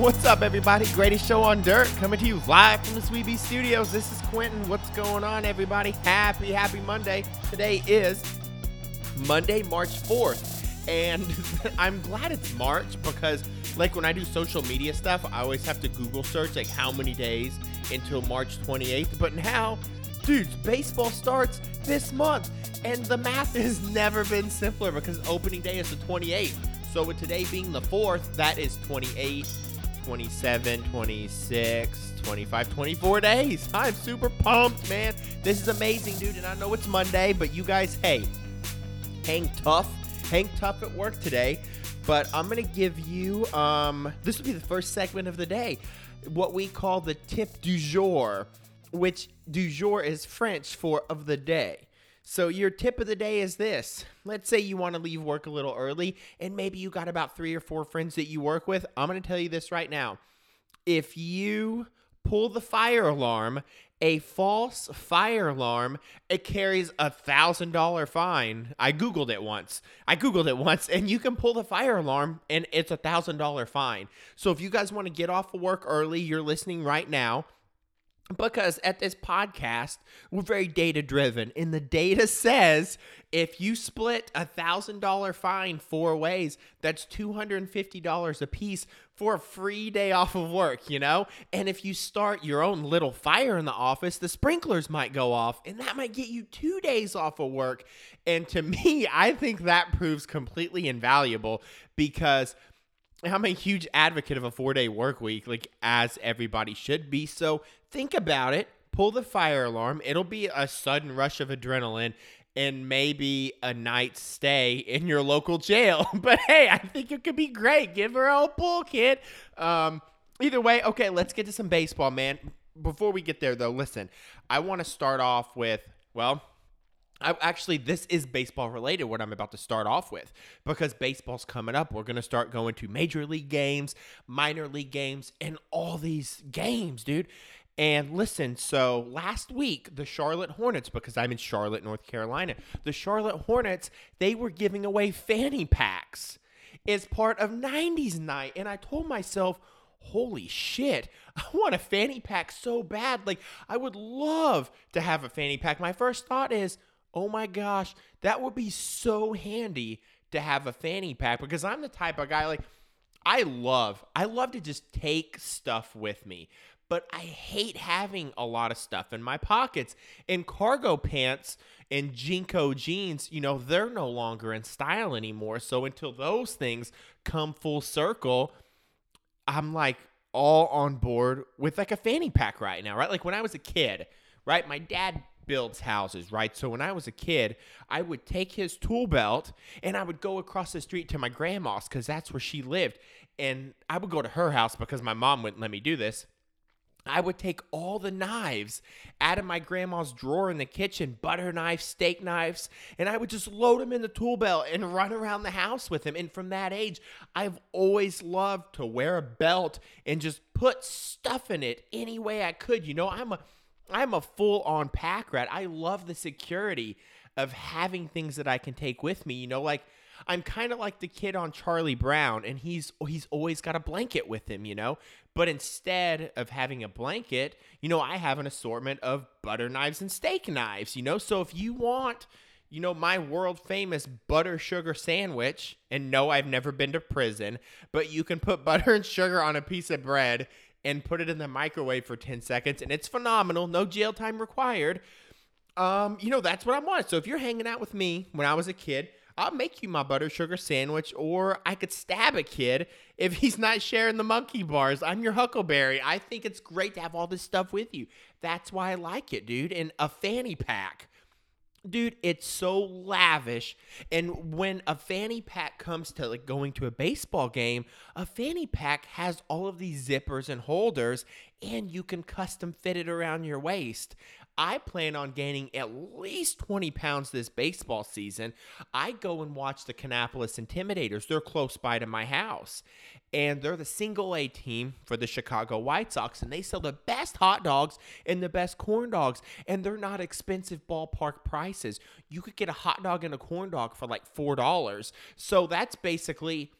What's up, everybody? Greatest show on dirt coming to you live from the Sweet Bee Studios. This is Quentin. What's going on, everybody? Happy, happy Monday. Today is Monday, March 4th. And I'm glad it's March because, like, when I do social media stuff, I always have to Google search, like, how many days until March 28th. But now, dudes, baseball starts this month. And the math has never been simpler because opening day is the 28th. So, with today being the 4th, that is 28, 27, 26, 25, 24 days. I'm super pumped, man. This is amazing, dude. And I know it's Monday, but you guys, hey, hang tough. Hang tough at work today. But I'm going to give you, um, this will be the first segment of the day, what we call the tip du jour, which du jour is French for of the day. So, your tip of the day is this. Let's say you want to leave work a little early, and maybe you got about three or four friends that you work with. I'm going to tell you this right now. If you pull the fire alarm, a false fire alarm, it carries a thousand dollar fine. I Googled it once. I Googled it once, and you can pull the fire alarm, and it's a thousand dollar fine. So, if you guys want to get off of work early, you're listening right now because at this podcast we're very data driven and the data says if you split a thousand dollar fine four ways that's $250 a piece for a free day off of work you know? And if you start your own little fire in the office the sprinklers might go off and that might get you two days off of work. And to me i think that proves completely invaluable because I'm a huge advocate of a four day work week, like as everybody should be. So think about it. Pull the fire alarm. It'll be a sudden rush of adrenaline and maybe a night stay in your local jail. But hey, I think it could be great. Give her a pull, kid. Um, either way, okay, let's get to some baseball, man. Before we get there, though, listen, I want to start off with, well, I, actually, this is baseball related, what I'm about to start off with, because baseball's coming up. We're going to start going to major league games, minor league games, and all these games, dude. And listen, so last week, the Charlotte Hornets, because I'm in Charlotte, North Carolina, the Charlotte Hornets, they were giving away fanny packs as part of 90s night. And I told myself, holy shit, I want a fanny pack so bad. Like, I would love to have a fanny pack. My first thought is, oh my gosh, that would be so handy to have a fanny pack because I'm the type of guy like I love I love to just take stuff with me. But I hate having a lot of stuff in my pockets. And cargo pants and JNCO jeans, you know, they're no longer in style anymore. So until those things come full circle, I'm like all on board with like a fanny pack right now, right? Like when I was a kid, right? My dad builds houses, right? So when I was a kid, I would take his tool belt and I would go across the street to my grandma's because that's where she lived. And I would go to her house because my mom wouldn't let me do this. I would take all the knives out of my grandma's drawer in the kitchen butter knives, steak knives and I would just load them in the tool belt and run around the house with them. And from that age, I've always loved to wear a belt and just put stuff in it any way I could. You know, I'm a I'm a full on pack rat. I love the security of having things that I can take with me. You know, like I'm kind of like the kid on Charlie Brown, and he's he's always got a blanket with him. You know, but instead of having a blanket, you know, I have an assortment of butter knives and steak knives. You know, so if you want. You know, my world famous butter sugar sandwich, and no, I've never been to prison, but you can put butter and sugar on a piece of bread and put it in the microwave for 10 seconds and it's phenomenal. No jail time required. Um you know that's what i want. So if you're hanging out with me when i was a kid i'll make you my butter sugar sandwich or i could stab a kid if he's not sharing the monkey bars. I'm your huckleberry. I think it's great to have all this stuff with you. That's why i like it dude. And a fanny pack dude it's so lavish. And when a fanny pack comes to like going to a baseball game a fanny pack has all of these zippers and holders and you can custom fit it around your waist I plan on gaining at least 20 pounds this baseball season. I go and watch the Kannapolis Intimidators. They're close by to my house. And they're the single A team for the Chicago White Sox. And they sell the best hot dogs and the best corn dogs. And they're not expensive ballpark prices. You could get a hot dog and a corn dog for like $4. So that's basically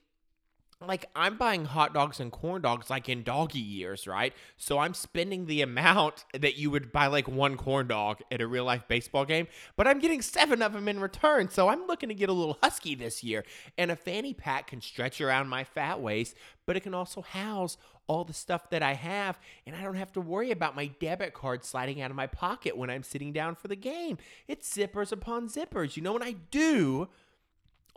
like I'm buying hot dogs and corn dogs like in doggy years, right? So I'm spending the amount that you would buy like one corn dog at a real life baseball game, but I'm getting seven of them in return. So I'm looking to get a little husky this year. And a fanny pack can stretch around my fat waist, but it can also house all the stuff that I have, and I don't have to worry about my debit card sliding out of my pocket when I'm sitting down for the game. It's zippers upon zippers, you know, and I do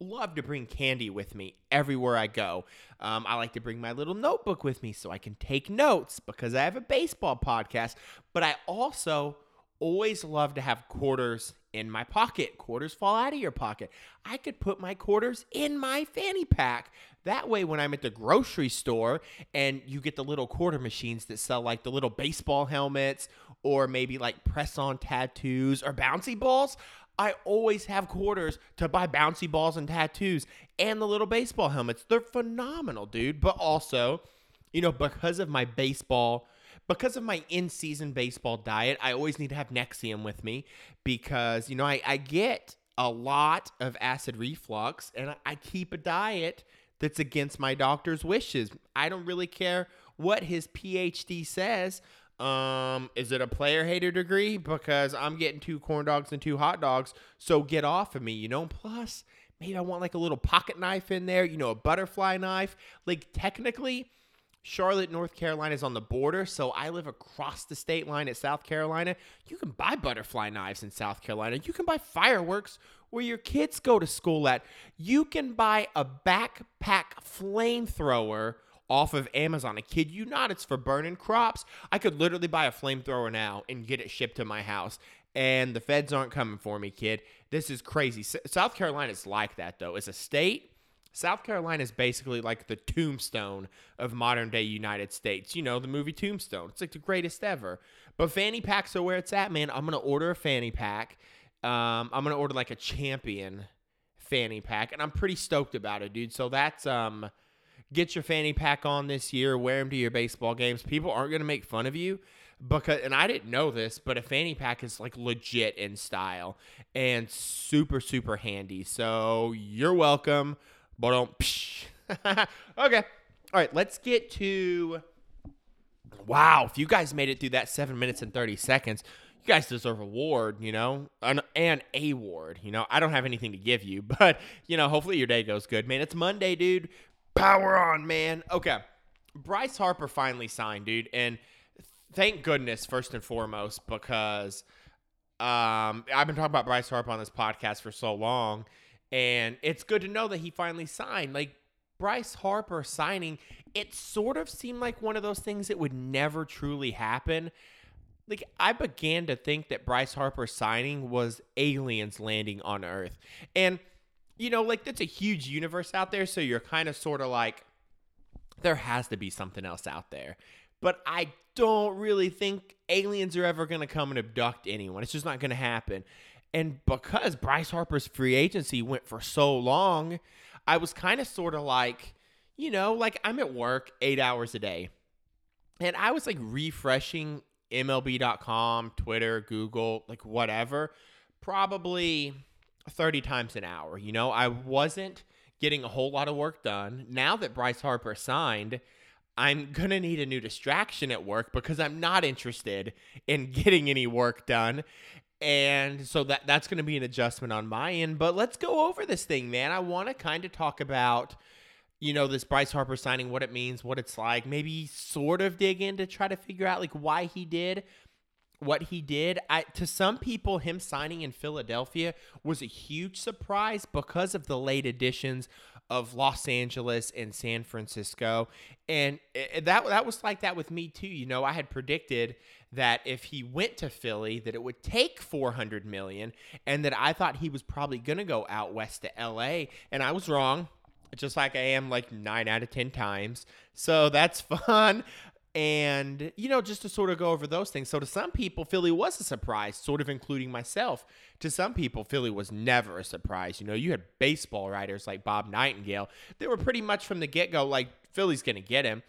love to bring candy with me everywhere I go. Um, I like to bring my little notebook with me so I can take notes because I have a baseball podcast. But I also always love to have quarters in my pocket. Quarters fall out of your pocket. I could put my quarters in my fanny pack. That way, when I'm at the grocery store and you get the little quarter machines that sell like the little baseball helmets or maybe like press on tattoos or bouncy balls, I always have quarters to buy bouncy balls and tattoos and the little baseball helmets. They're phenomenal, dude. But also, you know, because of my baseball, because of my in season baseball diet, I always need to have Nexium with me because, you know, I, I get a lot of acid reflux and I keep a diet that's against my doctor's wishes. I don't really care what his PhD says. Um, is it a player hater degree? Because I'm getting two corn dogs and two hot dogs, so get off of me, you know? Plus, maybe I want like a little pocket knife in there, you know, a butterfly knife. Like, technically, Charlotte, North Carolina is on the border, so I live across the state line at South Carolina. You can buy butterfly knives in South Carolina. You can buy fireworks where your kids go to school at. You can buy a backpack flamethrower off of Amazon. I kid you not, it's for burning crops. I could literally buy a flamethrower now and get it shipped to my house. And the feds aren't coming for me, kid. This is crazy. S- South Carolina is like that, though. It's a state, South Carolina is basically like the tombstone of modern day United States. You know, the movie Tombstone. It's like the greatest ever. But fanny packs are where it's at, man. I'm going to order a fanny pack. Um, I'm going to order like a champion fanny pack. And I'm pretty stoked about it, dude. So that's. um get your fanny pack on this year, wear them to your baseball games. People aren't going to make fun of you because and I didn't know this, but a fanny pack is like legit in style and super super handy. So you're welcome. But don't okay. All right, let's get to Wow, if you guys made it through that 7 minutes and 30 seconds, you guys deserve a award, you know, an, an award. You know, I don't have anything to give you, but you know, hopefully your day goes good, man. It's Monday, dude. Power on, man. Okay. Bryce Harper finally signed, dude. And thank goodness, first and foremost, because um, I've been talking about Bryce Harper on this podcast for so long. And it's good to know that he finally signed. Like, Bryce Harper signing, it sort of seemed like one of those things that would never truly happen. Like, I began to think that Bryce Harper signing was aliens landing on Earth. And you know, like that's a huge universe out there. So you're kind of sort of like, there has to be something else out there. But I don't really think aliens are ever going to come and abduct anyone. It's just not going to happen. And because Bryce Harper's free agency went for so long, I was kind of sort of like, you know, like I'm at work eight hours a day. And I was like refreshing MLB.com, Twitter, Google, like whatever, probably 30 times an hour. You know, I wasn't getting a whole lot of work done. Now that Bryce Harper signed, I'm going to need a new distraction at work because I'm not interested in getting any work done. And so that that's going to be an adjustment on my end, but let's go over this thing, man. I want to kind of talk about you know this Bryce Harper signing, what it means, what it's like, maybe sort of dig in to try to figure out like why he did what he did. I, to some people, him signing in Philadelphia was a huge surprise because of the late additions of Los Angeles and San Francisco, and it, that that was like that with me too. You know, I had predicted that if he went to Philly, that it would take 400 million, and that I thought he was probably going to go out west to L.A., and I was wrong just like I am like nine out of 10 times. So that's fun. And, you know, just to sort of go over those things. So, to some people, Philly was a surprise, sort of including myself. To some people, Philly was never a surprise. You know, you had baseball writers like Bob Nightingale. They were pretty much from the get go like, Philly's to get him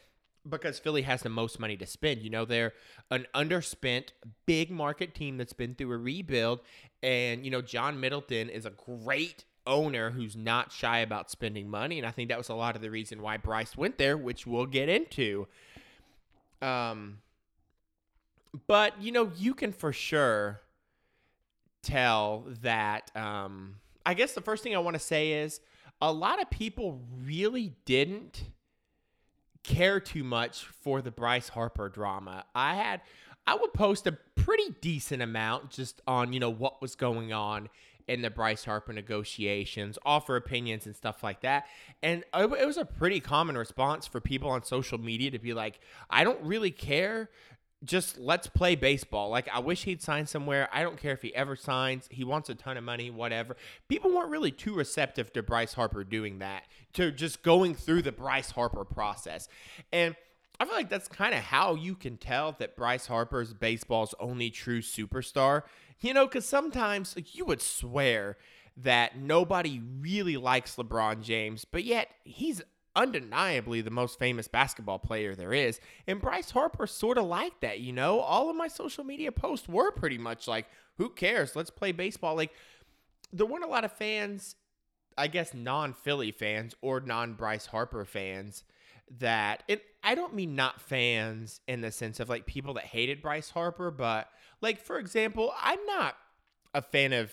because Philly has the most money to spend. You know, they're an underspent, big market team that's been through a rebuild. And, you know, John Middleton is a great owner who's not shy about spending money, and I think that was a lot of the reason why Bryce went there, which we'll get into. Um, but you know, you can for sure tell that. Um, I guess the first thing I want to say is a lot of people really didn't care too much for the Bryce Harper drama. I had I would post a pretty decent amount just on, you know, what was going on in the Bryce Harper negotiations, offer opinions and stuff like that. And it was a pretty common response for people on social media to be like, I don't really care just let's play baseball. Like I wish he'd sign somewhere. I don't care if he ever signs. He wants a ton of money, whatever. People weren't really too receptive to Bryce Harper doing that, to just going through the Bryce Harper process. And I feel like that's kind of how you can tell that Bryce Harper is baseball's only true superstar. You know, because sometimes like, you would swear that nobody really likes LeBron James, but yet he's undeniably the most famous basketball player there is. And Bryce Harper sort of like that, you know? All of my social media posts were pretty much like, who cares? Let's play baseball. Like, there weren't a lot of fans, I guess non Philly fans or non Bryce Harper fans that and I don't mean not fans in the sense of like people that hated Bryce Harper, but like for example, I'm not a fan of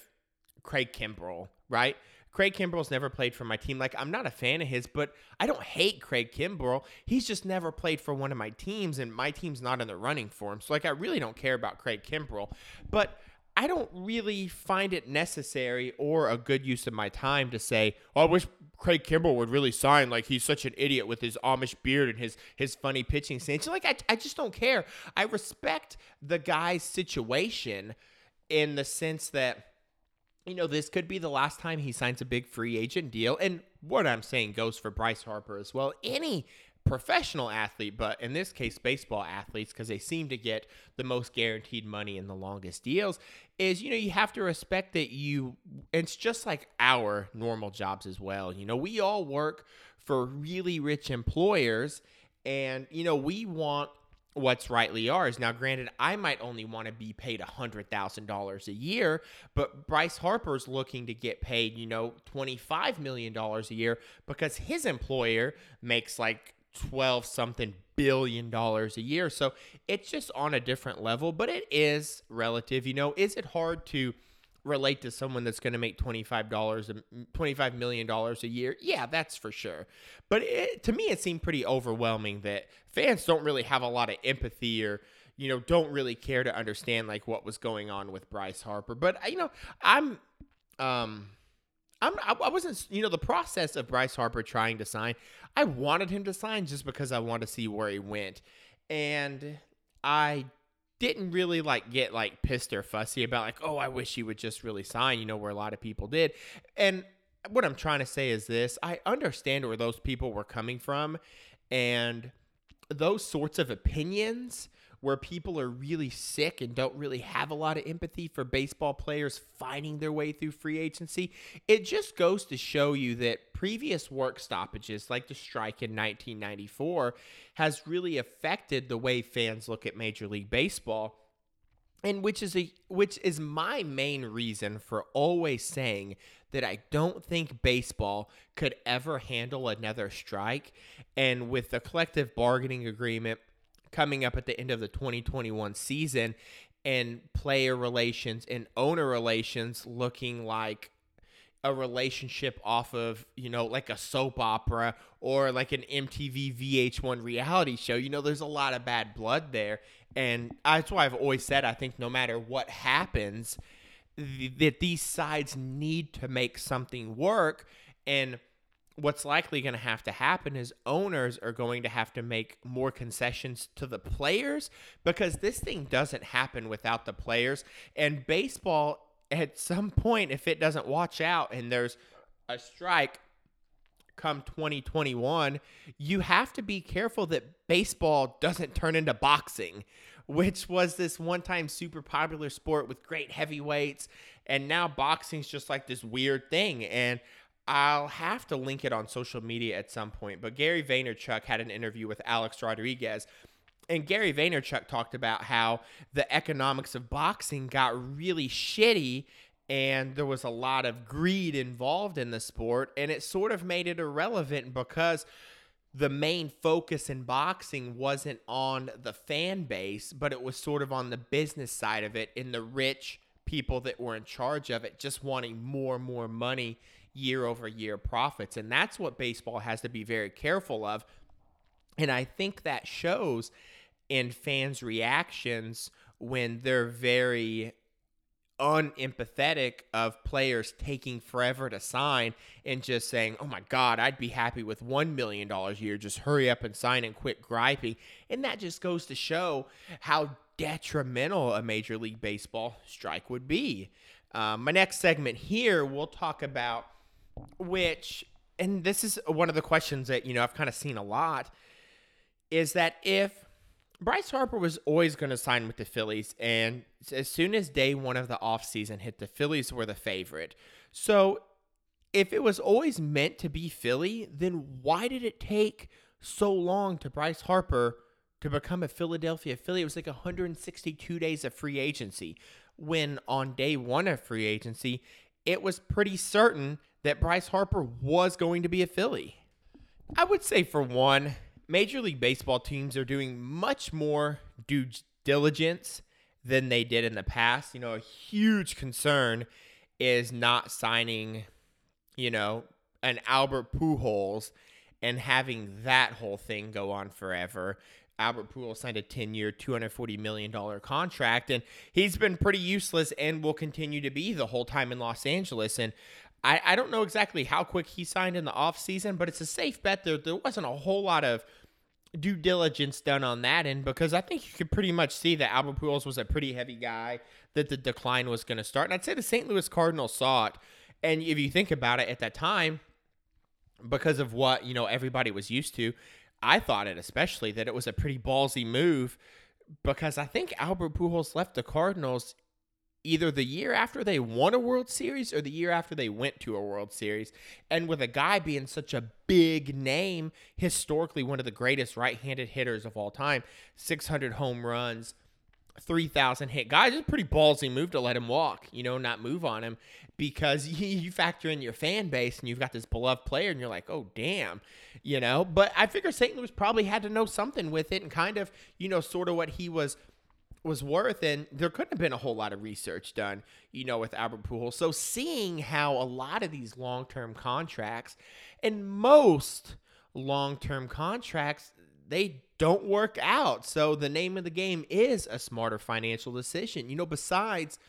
Craig Kimbrel, right? Craig Kimbrel's never played for my team. Like, I'm not a fan of his, but I don't hate Craig Kimbrel. He's just never played for one of my teams, and my team's not in the running for him. So, like, I really don't care about Craig Kimbrel. But I don't really find it necessary or a good use of my time to say, oh, I wish Craig Kimbrel would really sign. Like, he's such an idiot with his Amish beard and his, his funny pitching stance. Like, I, I just don't care. I respect the guy's situation in the sense that you know, this could be the last time he signs a big free agent deal. And what I'm saying goes for Bryce Harper as well. Any professional athlete, but in this case, baseball athletes, because they seem to get the most guaranteed money and the longest deals, is, you know, you have to respect that you, it's just like our normal jobs as well. You know, we all work for really rich employers, and, you know, we want what's rightly ours. Now, granted, I might only want to be paid $100,000 a year, but Bryce Harper's looking to get paid, you know, $25 million a year because his employer makes like 12 something billion dollars a year. So it's just on a different level, but it is relative. You know, is it hard to relate to someone that's going to make $25 $25 million a year yeah that's for sure but it, to me it seemed pretty overwhelming that fans don't really have a lot of empathy or you know don't really care to understand like what was going on with Bryce Harper but you know I'm um I'm, I wasn't, you know, the process of Bryce Harper trying to sign. I wanted him to sign just because I wanted to see where he went, and I didn't really like get like pissed or fussy about like, oh, I wish he would just really sign, you know, where a lot of people did. And what I'm trying to say is this I understand where those people were coming from. And those sorts of opinions where people are really sick and don't really have a lot of empathy for baseball players finding their way through free agency, it just goes to show you that previous work stoppages, like the strike in 1994, has really affected the way fans look at Major League Baseball and which is a which is my main reason for always saying that I don't think baseball could ever handle another strike. And with the collective bargaining agreement coming up at the end of the 2021 season and player relations and owner relations looking like a relationship off of, you know, like a soap opera or like an MTV VH1 reality show. You know, there's a lot of bad blood there. And that's why I've always said I think no matter what happens, th- that these sides need to make something work. And what's likely going to have to happen is owners are going to have to make more concessions to the players because this thing doesn't happen without the players. And baseball, at some point, if it doesn't watch out and there's a strike come 2021, you have to be careful that baseball doesn't turn into boxing, which was this one time super popular sport with great heavyweights. And now boxing's just like this weird thing. And I'll have to link it on social media at some point. But Gary Vaynerchuk had an interview with Alex Rodriguez. And Gary Vaynerchuk talked about how the economics of boxing got really shitty and there was a lot of greed involved in the sport, and it sort of made it irrelevant because the main focus in boxing wasn't on the fan base, but it was sort of on the business side of it in the rich people that were in charge of it just wanting more and more money year over year profits. And that's what baseball has to be very careful of. And I think that shows in fans' reactions when they're very unempathetic of players taking forever to sign and just saying, "Oh my God, I'd be happy with one million dollars a year. Just hurry up and sign and quit griping." And that just goes to show how detrimental a Major League Baseball strike would be. Um, my next segment here, we'll talk about which, and this is one of the questions that you know I've kind of seen a lot, is that if Bryce Harper was always going to sign with the Phillies, and as soon as day one of the offseason hit, the Phillies were the favorite. So, if it was always meant to be Philly, then why did it take so long to Bryce Harper to become a Philadelphia Philly? It was like 162 days of free agency. When on day one of free agency, it was pretty certain that Bryce Harper was going to be a Philly. I would say, for one, Major League Baseball teams are doing much more due diligence than they did in the past. You know, a huge concern is not signing, you know, an Albert Pujols and having that whole thing go on forever. Albert Pujols signed a 10-year, $240 million contract, and he's been pretty useless and will continue to be the whole time in Los Angeles. And I, I don't know exactly how quick he signed in the offseason, but it's a safe bet there. There wasn't a whole lot of – due diligence done on that end because I think you could pretty much see that Albert Pujols was a pretty heavy guy that the decline was going to start. And I'd say the St. Louis Cardinals saw it. And if you think about it at that time, because of what, you know, everybody was used to, I thought it especially that it was a pretty ballsy move because I think Albert Pujols left the Cardinals either the year after they won a World Series or the year after they went to a World Series. And with a guy being such a big name, historically one of the greatest right handed hitters of all time, 600 home runs. 3,000 hit guys, it's a pretty ballsy move to let him walk, you know, not move on him because you factor in your fan base and you've got this beloved player and you're like, oh, damn, you know. But I figure St. Louis probably had to know something with it and kind of, you know, sort of what he was was worth, and there couldn't have been a whole lot of research done, you know, with Albert Pujols. So seeing how a lot of these long-term contracts, and most long-term contracts, they don't work out. So the name of the game is a smarter financial decision. You know, besides,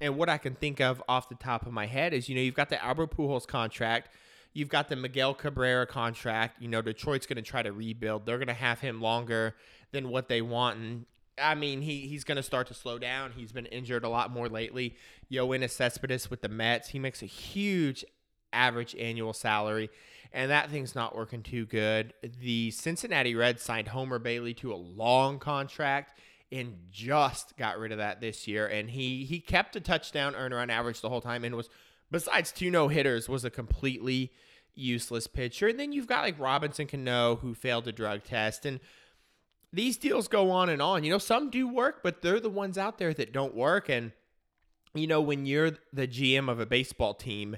and what I can think of off the top of my head is, you know, you've got the Albert Pujols contract. You've got the Miguel Cabrera contract. You know, Detroit's going to try to rebuild. They're going to have him longer than what they want. And I mean, he he's going to start to slow down. He's been injured a lot more lately. Yoenis Cespedes with the Mets, he makes a huge average annual salary, and that thing's not working too good. The Cincinnati Reds signed Homer Bailey to a long contract and just got rid of that this year, and he he kept a touchdown earner on average the whole time, and was besides two no hitters was a completely useless pitcher. And then you've got like Robinson Cano who failed a drug test and these deals go on and on. You know, some do work, but they're the ones out there that don't work. And, you know, when you're the GM of a baseball team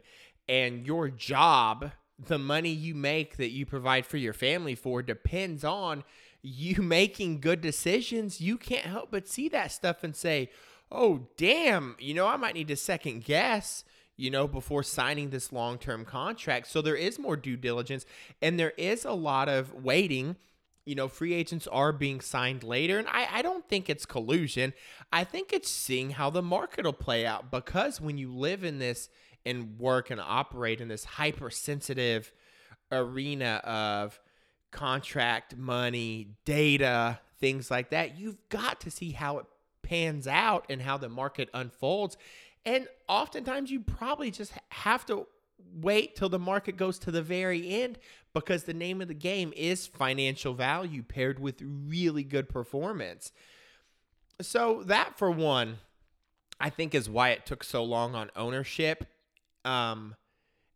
and your job, the money you make that you provide for your family for depends on you making good decisions, you can't help but see that stuff and say, oh, damn, you know, I might need to second guess you know, before signing this long term contract. So there is more due diligence and there is a lot of waiting you know, free agents are being signed later. And I, I don't think it's collusion. I think it's seeing how the market will play out because when you live in this and work and operate in this hypersensitive arena of contract money, data, things like that, you've got to see how it pans out and how the market unfolds. And oftentimes you probably just have to wait till the market goes to the very end because the name of the game is financial value paired with really good performance. So, that for one, I think is why it took so long on ownership. Um,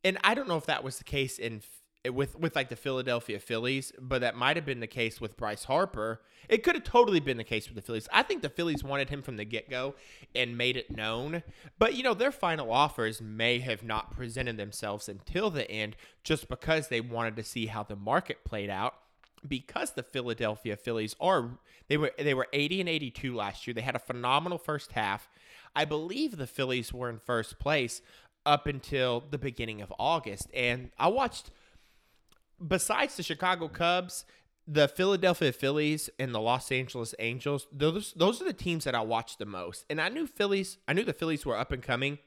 and I don't know if that was the case in with with like the Philadelphia Phillies, but that might have been the case with Bryce Harper. It could have totally been the case with the Phillies. I think the Phillies wanted him from the get go and made it known. But you know, their final offers may have not presented themselves until the end, just because they wanted to see how the market played out. Because the Philadelphia Phillies are they were they were 80 and 82 last year. They had a phenomenal first half. I believe the Phillies were in first place up until the beginning of August, and I watched besides the Chicago Cubs, the Philadelphia Phillies and the Los Angeles Angels, those those are the teams that I watch the most. And I knew Phillies, I knew the Phillies were up and coming,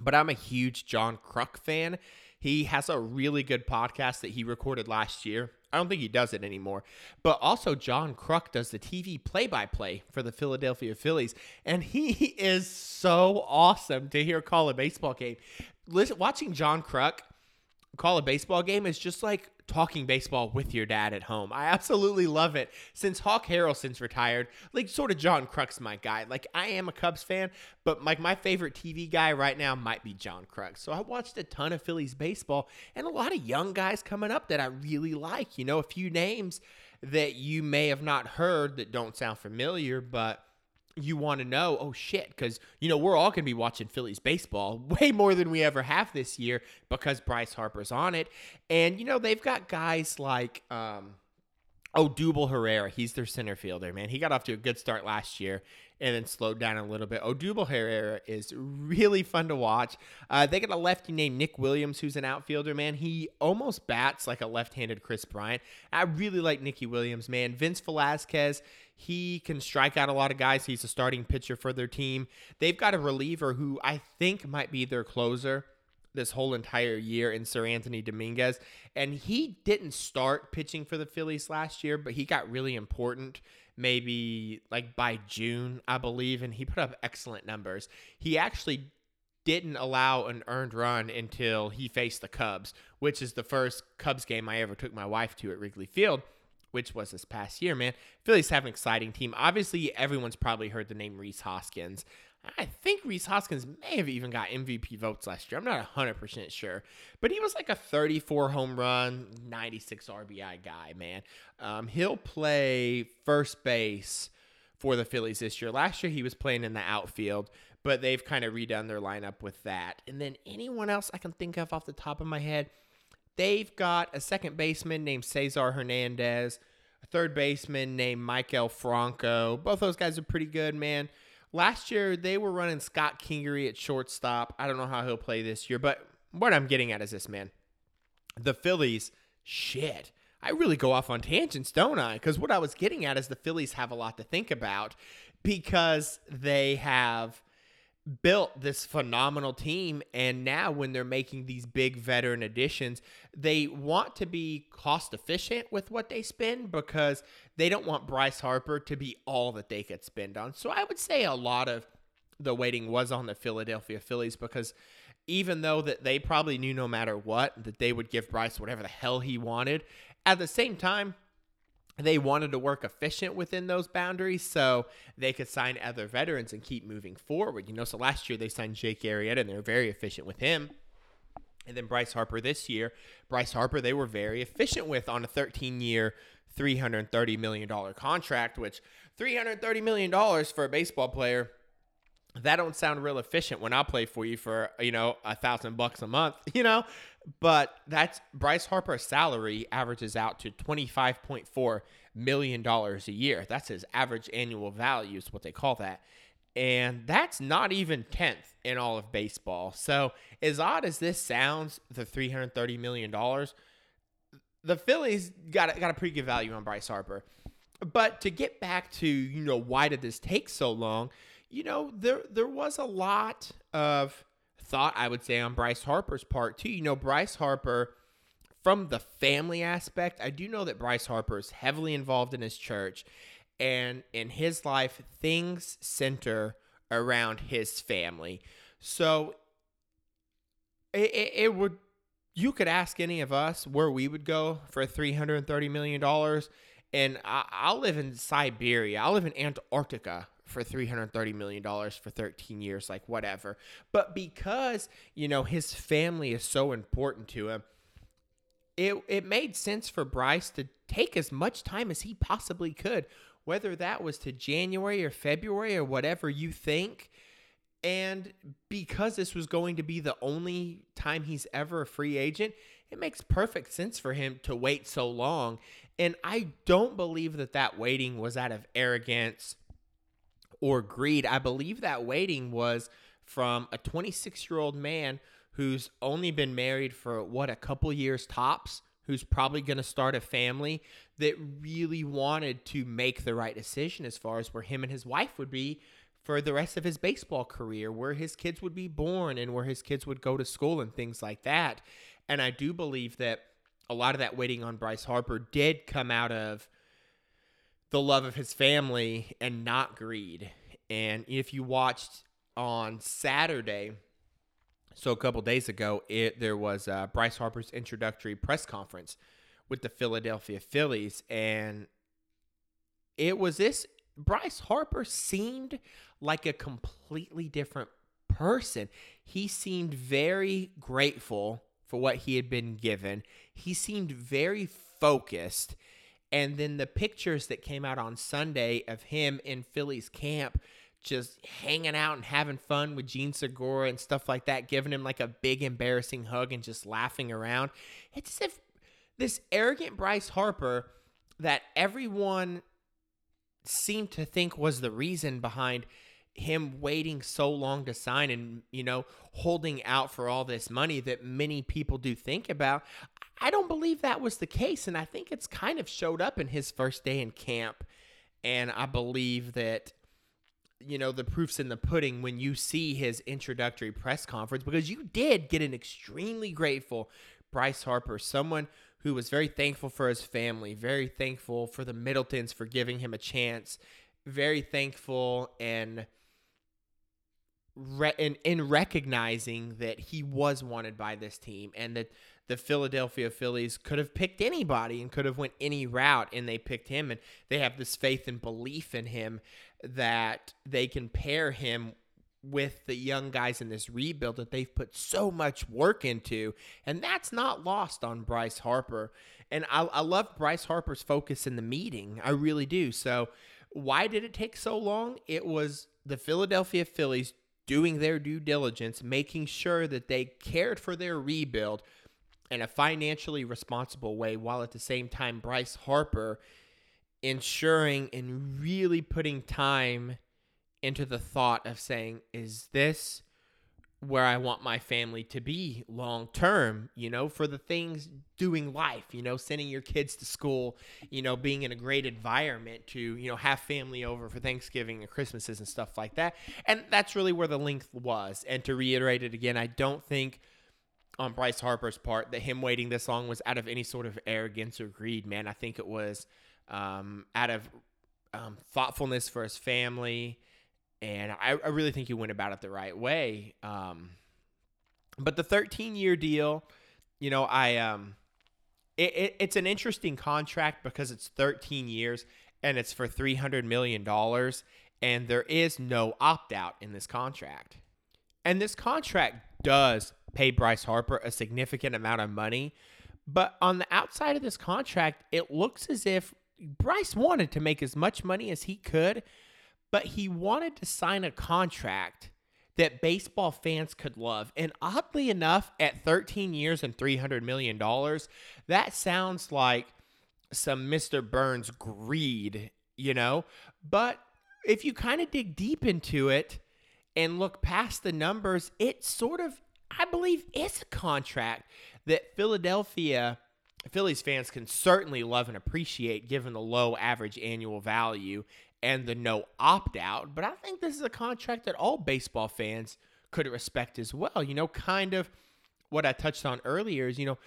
but I'm a huge John Kruk fan. He has a really good podcast that he recorded last year. I don't think he does it anymore. But also John Kruk does the TV play-by-play for the Philadelphia Phillies, and he is so awesome to hear call a baseball game. Listen, watching John Kruk call a baseball game is just like talking baseball with your dad at home. I absolutely love it. Since Hawk Harrelson's retired, like sort of John Kruk's my guy. Like I am a Cubs fan, but like my favorite TV guy right now might be John Kruk. So I watched a ton of Phillies baseball and a lot of young guys coming up that I really like. You know, a few names that you may have not heard that don't sound familiar, but you want to know, oh shit, because you know we're all going to be watching Phillies baseball way more than we ever have this year because Bryce Harper's on it, and you know they've got guys like um, Odubel Herrera. He's their center fielder, man. He got off to a good start last year and then slowed down a little bit. Odubel Herrera is really fun to watch. Uh, they got a lefty named Nick Williams, who's an outfielder, man. He almost bats like a left-handed Kris Bryant. I really like Nicky Williams, man. Vince Velasquez, he can strike out a lot of guys. He's a starting pitcher for their team. They've got a reliever who I think might be their closer this whole entire year in Seranthony Dominguez. And he didn't start pitching for the Phillies last year, but he got really important maybe like by June, I believe, and he put up excellent numbers. He actually didn't allow an earned run until he faced the Cubs, which is the first Cubs game I ever took my wife to at Wrigley Field which was this past year, man. Phillies have an exciting team. Obviously, everyone's probably heard the name Rhys Hoskins. I think Rhys Hoskins may have even got MVP votes last year. I'm not 100% sure. But he was like a 34 home run, 96 RBI guy, man. Um, he'll play first base for the Phillies this year. Last year, he was playing in the outfield, but they've kind of redone their lineup with that. And then anyone else I can think of off the top of my head, They've got a second baseman named Cesar Hernandez, a third baseman named Maikel Franco. Both those guys are pretty good, man. Last year, they were running Scott Kingery at shortstop. I don't know how he'll play this year, but what I'm getting at is this, man. The Phillies, shit. I really go off on tangents, don't I? Because what I was getting at is the Phillies have a lot to think about because they have built this phenomenal team and now when they're making these big veteran additions they want to be cost efficient with what they spend because they don't want Bryce Harper to be all that they could spend on. So i would say a lot of the waiting was on the Philadelphia Phillies because even though that they probably knew no matter what that they would give Bryce whatever the hell he wanted at the same time they wanted to work efficient within those boundaries so they could sign other veterans and keep moving forward. You know, so last year they signed Jake Arrieta and they were very efficient with him. And then Bryce Harper this year, Bryce Harper, they were very efficient with on a 13 year, $330 million contract, which $330 million for a baseball player that don't sound real efficient when I play for you for you know a thousand bucks a month, you know. But that's Bryce Harper's salary averages out to twenty five point four million dollars a year. That's his average annual value, is what they call that, and that's not even tenth in all of baseball. So as odd as this sounds, the three hundred thirty million dollars, the Phillies got got a pretty good value on Bryce Harper. But to get back to you know why did this take so long? you know, there there was a lot of thought, I would say, on Bryce Harper's part too. You know, Bryce Harper, from the family aspect, I do know that Bryce Harper is heavily involved in his church, and in his life, things center around his family. So it, it, it would you could ask any of us where we would go for $330 million. And I, will live in Siberia. I'll live in Antarctica for $330 million for 13 years, like whatever. But because, you know, his family is so important to him, it it made sense for Bryce to take as much time as he possibly could, whether that was to January or February or whatever you think. And because this was going to be the only time he's ever a free agent, it makes perfect sense for him to wait so long. And I don't believe that that waiting was out of arrogance or greed. I believe that waiting was from a 26 year old man who's only been married for what a couple years tops, who's probably going to start a family that really wanted to make the right decision as far as where him and his wife would be for the rest of his baseball career, where his kids would be born and where his kids would go to school and things like that. And I do believe that a lot of that waiting on Bryce Harper did come out of the love of his family and not greed. And if you watched on Saturday, so a couple days ago, it there was uh, Bryce Harper's introductory press conference with the Philadelphia Phillies, and it was this. Bryce Harper seemed like a completely different person. He seemed very grateful for what he had been given. He seemed very focused. And then the pictures that came out on Sunday of him in Philly's camp just hanging out and having fun with Jean Segura and stuff like that, giving him like a big embarrassing hug and just laughing around. It's as if this arrogant Bryce Harper that everyone seemed to think was the reason behind him waiting so long to sign and you know holding out for all this money that many people do think about i don't believe that was the case. And i think it's kind of showed up in his first day in camp. And i believe that you know the proof's in the pudding when you see his introductory press conference because you did get an extremely grateful Bryce Harper, someone who was very thankful for his family, very thankful for the Middletons for giving him a chance, very thankful and re- in, in recognizing that he was wanted by this team and that the Philadelphia Phillies could have picked anybody and could have went any route and they picked him and they have this faith and belief in him that they can pair him with the young guys in this rebuild that they've put so much work into. And that's not lost on Bryce Harper. And I, I love Bryce Harper's focus in the meeting. I really do. So, why did it take so long? It was the Philadelphia Phillies doing their due diligence, making sure that they cared for their rebuild in a financially responsible way, while at the same time, Bryce Harper ensuring and really putting time into the thought of saying, is this where I want my family to be long term, you know, for the things doing life, you know, sending your kids to school, you know, being in a great environment to, you know, have family over for Thanksgiving and Christmases and stuff like that. And that's really where the length was. And to reiterate it again, I don't think on Bryce Harper's part that him waiting this long was out of any sort of arrogance or greed, man. I think it was um, out of um, thoughtfulness for his family. And I, I, really think he went about it the right way. Um, but the 13 year deal, you know, I um, it, it, it's an interesting contract because it's 13 years and it's for 300 million dollars, and there is no opt out in this contract. And this contract does pay Bryce Harper a significant amount of money, but on the outside of this contract, it looks as if Bryce wanted to make as much money as he could, but he wanted to sign a contract that baseball fans could love. And oddly enough, at 13 years and $300 million, that sounds like some Mr. Burns greed, you know? But if you kind of dig deep into it and look past the numbers, it sort of, I believe, is a contract that Philadelphia Phillies fans can certainly love and appreciate given the low average annual value and the no opt out. But I think this is a contract that all baseball fans could respect as well. You know, kind of what I touched on earlier is, you know,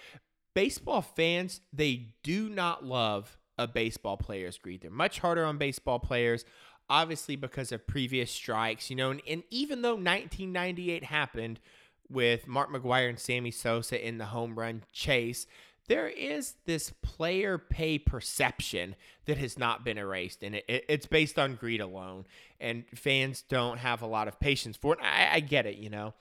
baseball fans, they do not love a baseball player's greed. They're much harder on baseball players, obviously because of previous strikes, you know, and, and even though 1998 happened with Mark McGwire and Sammy Sosa in the home run chase, there is this player pay perception that has not been erased, and it, it, it's based on greed alone. And fans don't have a lot of patience for it. I, I get it, you know.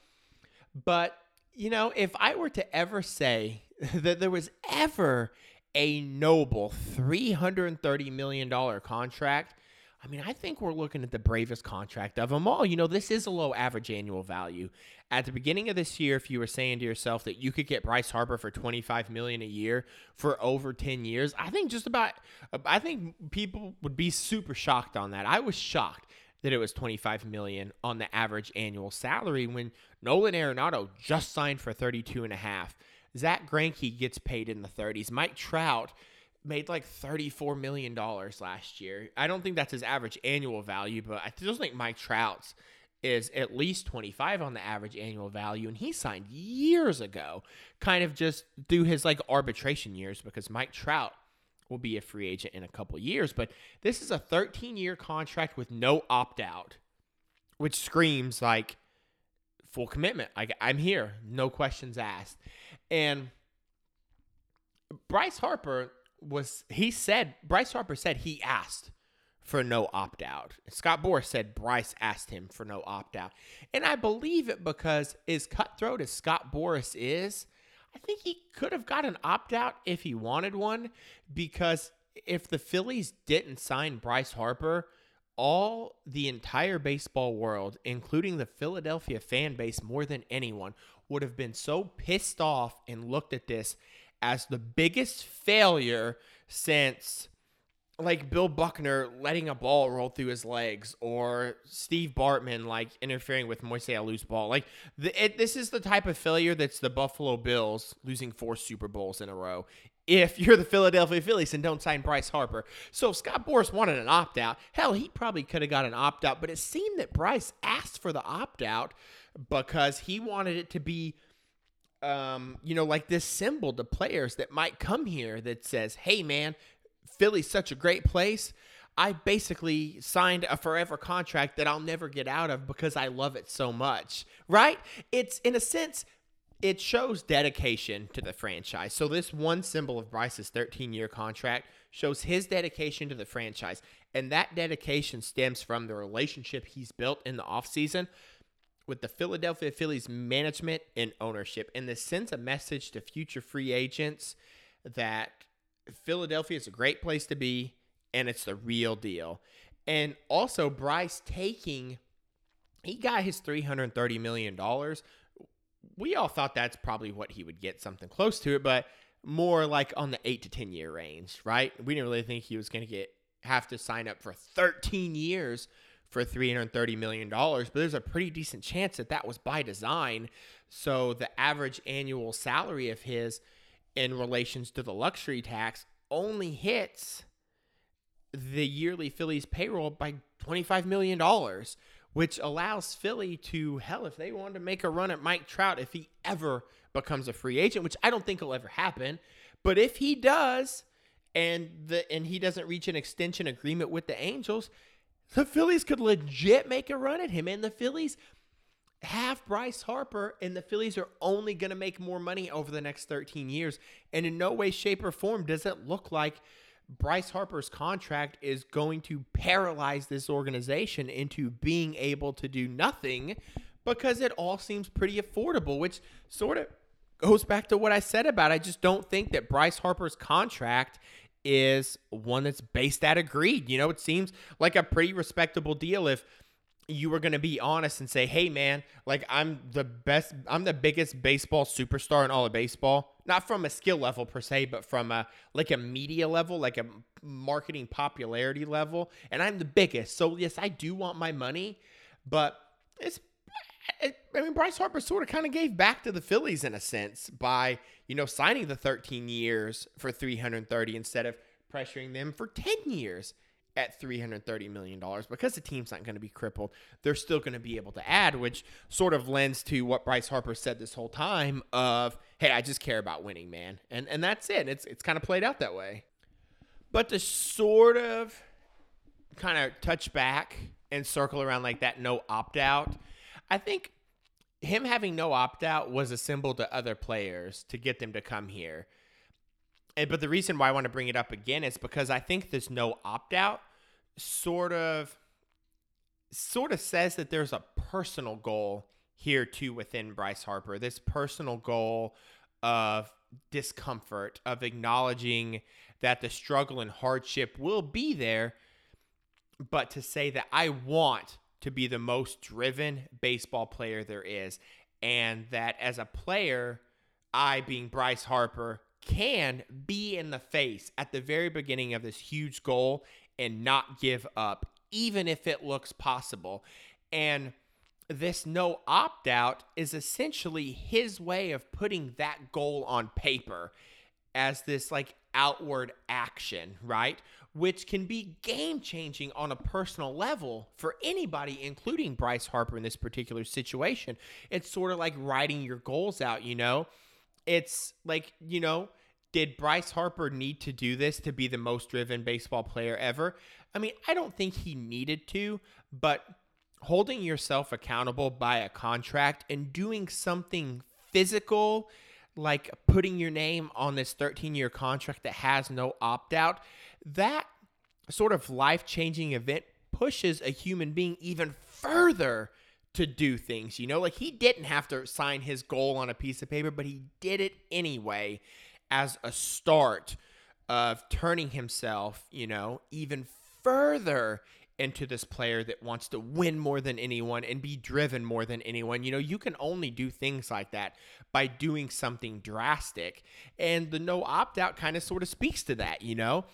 But you know, if I were to ever say that there was ever a noble $330 million contract, I mean, I think we're looking at the bravest contract of them all. You know, this is a low average annual value. At the beginning of this year, if you were saying to yourself that you could get Bryce Harper for 25 million a year for over 10 years, I think just about I think people would be super shocked on that. I was shocked that it was 25 million on the average annual salary when Nolan Arenado just signed for 32 and a half. Zack Greinke gets paid in the 30s. Mike Trout made like $34 million last year. I don't think that's his average annual value, but I still think Mike Trout's is at least 25 on the average annual value and he signed years ago kind of just through his like arbitration years because Mike Trout will be a free agent in a couple years. But this is a 13 year contract with no opt out, which screams like full commitment. Like I'm here, no questions asked. And Bryce Harper was, he said, Bryce Harper said he asked for no opt out. Scott Boras said Bryce asked him for no opt out. And I believe it because as cutthroat as Scott Boras is, I think he could have got an opt out if he wanted one because if the Phillies didn't sign Bryce Harper, all the entire baseball world, including the Philadelphia fan base more than anyone, would have been so pissed off and looked at this as the biggest failure since like Bill Buckner letting a ball roll through his legs, or Steve Bartman like interfering with Moises Alou's ball. Like the, it, this is the type of failure that's the Buffalo Bills losing four Super Bowls in a row. If you're the Philadelphia Phillies and don't sign Bryce Harper, so if Scott Boras wanted an opt out, hell, he probably could have got an opt out. But it seemed that Bryce asked for the opt out because he wanted it to be um, you know, like this symbol to players that might come here that says, hey, man, Philly's such a great place. I basically signed a forever contract that I'll never get out of because I love it so much, right? It's in a sense, it shows dedication to the franchise. So, this one symbol of Bryce's 13 year contract shows his dedication to the franchise. And that dedication stems from the relationship he's built in the offseason with the Philadelphia Phillies management and ownership. And this sends a message to future free agents that Philadelphia is a great place to be, and it's the real deal. And also, Bryce taking, he got his $330 million. We all thought that's probably what he would get, something close to it, but more like on the eight to 10 year range, right? We didn't really think he was going to get, have to sign up for 13 years for $330 million, but there's a pretty decent chance that that was by design. So the average annual salary of his in relations to the luxury tax only hits the yearly Phillies payroll by $25 million, which allows Philly to, hell, if they wanted to make a run at Mike Trout, if he ever becomes a free agent, which I don't think will ever happen, but if he does, and the and he doesn't reach an extension agreement with the Angels, the Phillies could legit make a run at him. And the Phillies have Bryce Harper, and the Phillies are only going to make more money over the next 13 years. And in no way, shape, or form does it look like Bryce Harper's contract is going to paralyze this organization into being able to do nothing because it all seems pretty affordable, which sort of goes back to what I said about I just don't think that Bryce Harper's contract is one that's based of greed. You know, it seems like a pretty respectable deal if you were going to be honest and say, "Hey man, like I'm the best I'm the biggest baseball superstar in all of baseball." Not from a skill level per se, but from a like a media level, like a marketing popularity level, and I'm the biggest. So, yes, I do want my money, but it's I mean, Bryce Harper sort of kind of gave back to the Phillies in a sense by, you know, signing the 13 years for 330 instead of pressuring them for 10 years at $330 million because the team's not going to be crippled. They're still going to be able to add, which sort of lends to what Bryce Harper said this whole time of, hey, I just care about winning, man. And and that's it. It's it's kind of played out that way. But to sort of kind of touch back and circle around like that no opt out, I think him having no opt out was a symbol to other players to get them to come here. And, but the reason why I want to bring it up again is because I think this no opt out sort of sort of says that there's a personal goal here too within Bryce Harper. This personal goal of discomfort, of acknowledging that the struggle and hardship will be there, but to say that I want to be the most driven baseball player there is, and that as a player, I, being Bryce Harper, can be in the face at the very beginning of this huge goal and not give up, even if it looks possible. And this no opt out is essentially his way of putting that goal on paper as this like outward action, right? Which can be game changing on a personal level for anybody, including Bryce Harper in this particular situation. It's sort of like writing your goals out, you know? It's like, you know, did Bryce Harper need to do this to be the most driven baseball player ever? I mean, I don't think he needed to, but holding yourself accountable by a contract and doing something physical like putting your name on this 13 year contract that has no opt out, that sort of life changing event pushes a human being even further to do things. You know, like he didn't have to sign his goal on a piece of paper, but he did it anyway as a start of turning himself, you know, even further into this player that wants to win more than anyone and be driven more than anyone. You know, you can only do things like that by doing something drastic. And the no opt out kind of sort of speaks to that, you know?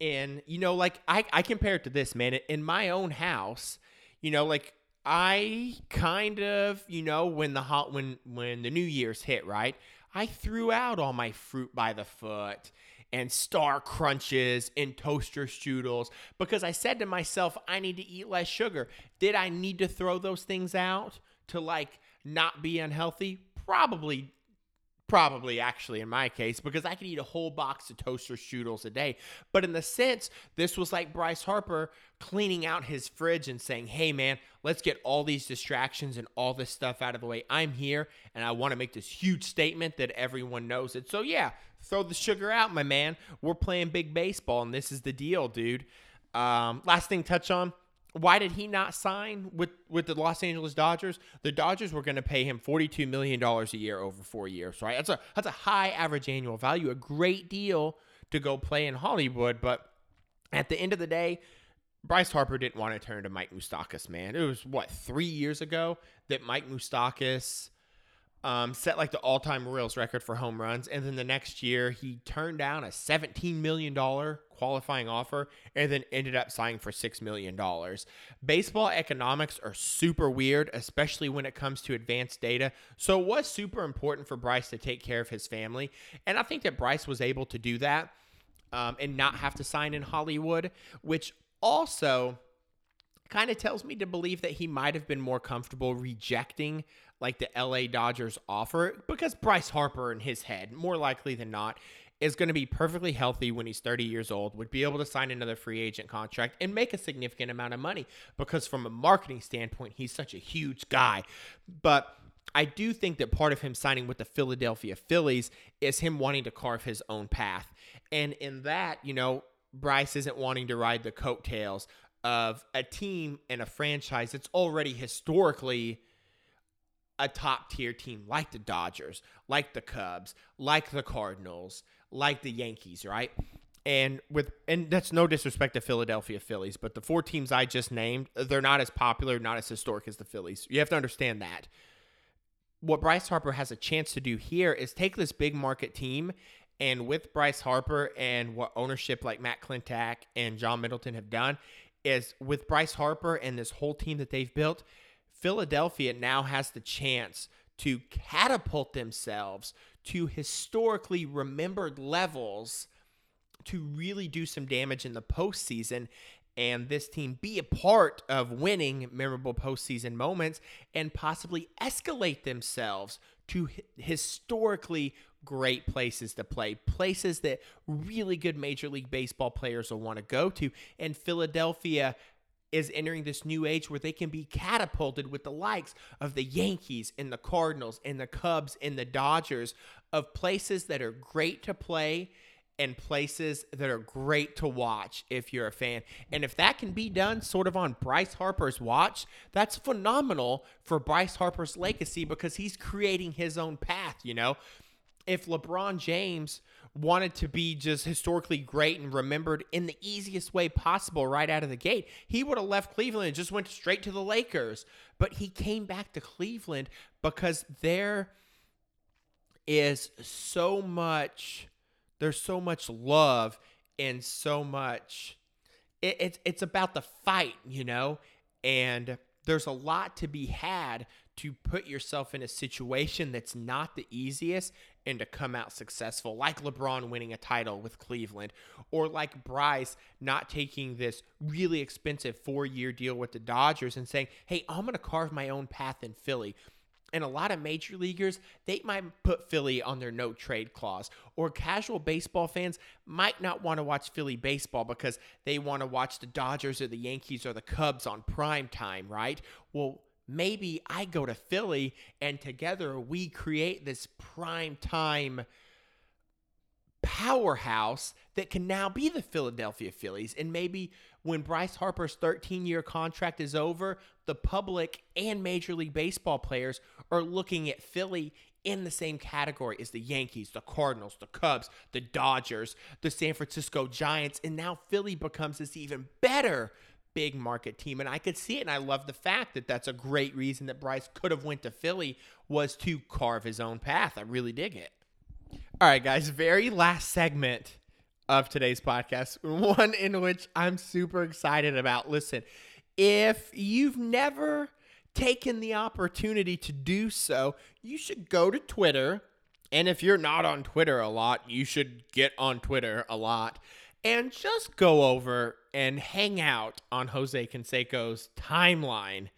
And, you know, like I, I compare it to this, man. In my own house, you know, like I kind of, you know, when the hot when when the New Year's hit, right? I threw out all my fruit by the foot and star crunches and toaster strudels because I said to myself, I need to eat less sugar. Did I need to throw those things out to like not be unhealthy? Probably probably actually in my case because I could eat a whole box of toaster strudels a day. But in the sense, this was like Bryce Harper cleaning out his fridge and saying, "Hey man, let's get all these distractions and all this stuff out of the way. I'm here and I want to make this huge statement that everyone knows it." So yeah, throw the sugar out, my man. We're playing big baseball and this is the deal, dude. Um, last thing touch on why did he not sign with, with the Los Angeles Dodgers? The Dodgers were going to pay him $42 million a year over four years, right? That's a that's a high average annual value, a great deal to go play in Hollywood. But at the end of the day, Bryce Harper didn't want to turn to Mike Moustakas, man. It was what, three years ago that Mike Moustakas um, set like the all-time Royals record for home runs, and then the next year he turned down a $17 million qualifying offer, and then ended up signing for $6 million. Baseball economics are super weird, especially when it comes to advanced data. So it was super important for Bryce to take care of his family, and I think that Bryce was able to do that um, and not have to sign in Hollywood, which also kind of tells me to believe that he might have been more comfortable rejecting like the LA Dodgers offer because Bryce Harper in his head, more likely than not, is going to be perfectly healthy when he's 30 years old, would be able to sign another free agent contract and make a significant amount of money because from a marketing standpoint, he's such a huge guy. But I do think that part of him signing with the Philadelphia Phillies is him wanting to carve his own path. And in that, you know, Bryce isn't wanting to ride the coattails of a team and a franchise that's already historically a top tier team like the Dodgers, like the Cubs, like the Cardinals, like the Yankees, right? And with and that's no disrespect to Philadelphia Phillies, but the four teams I just named, they're not as popular, not as historic as the Phillies. You have to understand that. What Bryce Harper has a chance to do here is take this big market team and with Bryce Harper and what ownership like Matt Klentak and John Middleton have done is with Bryce Harper and this whole team that they've built, Philadelphia now has the chance to catapult themselves to historically remembered levels to really do some damage in the postseason and this team be a part of winning memorable postseason moments and possibly escalate themselves to historically great places to play, places that really good Major League Baseball players will want to go to. And Philadelphia is entering this new age where they can be catapulted with the likes of the Yankees and the Cardinals and the Cubs and the Dodgers of places that are great to play and places that are great to watch if you're a fan. And if that can be done sort of on Bryce Harper's watch, that's phenomenal for Bryce Harper's legacy because he's creating his own path, you know? If LeBron James wanted to be just historically great and remembered in the easiest way possible right out of the gate, he would have left Cleveland and just went straight to the Lakers. But he came back to Cleveland because there is so much there's so much love and so much it, it's it's about the fight you know and there's a lot to be had to put yourself in a situation that's not the easiest and to come out successful, like LeBron winning a title with Cleveland, or like Bryce not taking this really expensive four year deal with the Dodgers and saying, hey, I'm going to carve my own path in Philly and a lot of major leaguers, they might put Philly on their no trade clause. Or casual baseball fans might not want to watch Philly baseball because they want to watch the Dodgers or the Yankees or the Cubs on prime time, right? Well, maybe I go to Philly and together we create this prime time powerhouse that can now be the Philadelphia Phillies. And maybe when Bryce Harper's 13 year contract is over, the public and Major League Baseball players are looking at Philly in the same category as the Yankees, the Cardinals, the Cubs, the Dodgers, the San Francisco Giants. And now Philly becomes this even better big market team and I could see it and I love the fact that that's a great reason that Bryce could have went to Philly was to carve his own path. I really dig it. All right guys, very last segment of today's podcast, one in which I'm super excited about. Listen, if you've never taken the opportunity to do so, you should go to Twitter. And if you're not on Twitter a lot, you should get on Twitter a lot and just go over and hang out on Jose Canseco's timeline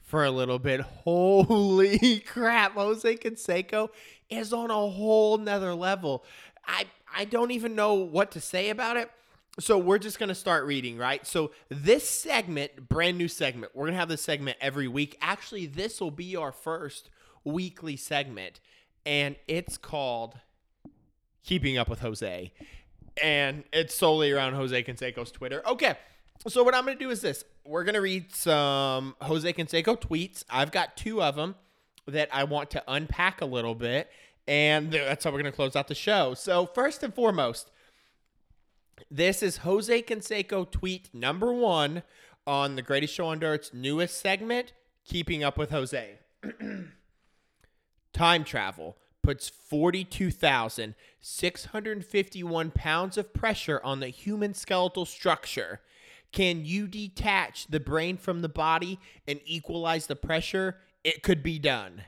for a little bit. Holy crap, Jose Canseco is on a whole nother level. I I don't even know what to say about it. So we're just gonna start reading, right? So this segment, brand new segment, we're gonna have this segment every week. Actually, this will be our first weekly segment, and it's called Keeping Up with Jose. And it's solely around Jose Canseco's Twitter. Okay. So what I'm gonna do is this. We're gonna read some Jose Canseco tweets. I've got two of them that I want to unpack a little bit and that's how we're going to close out the show. So, first and foremost, this is Jose Canseco tweet number one on the Greatest Show on Dirt's newest segment, Keeping Up with Jose. Time travel puts 42,651 pounds of pressure on the human skeletal structure. Can you detach the brain from the body and equalize the pressure? It could be done.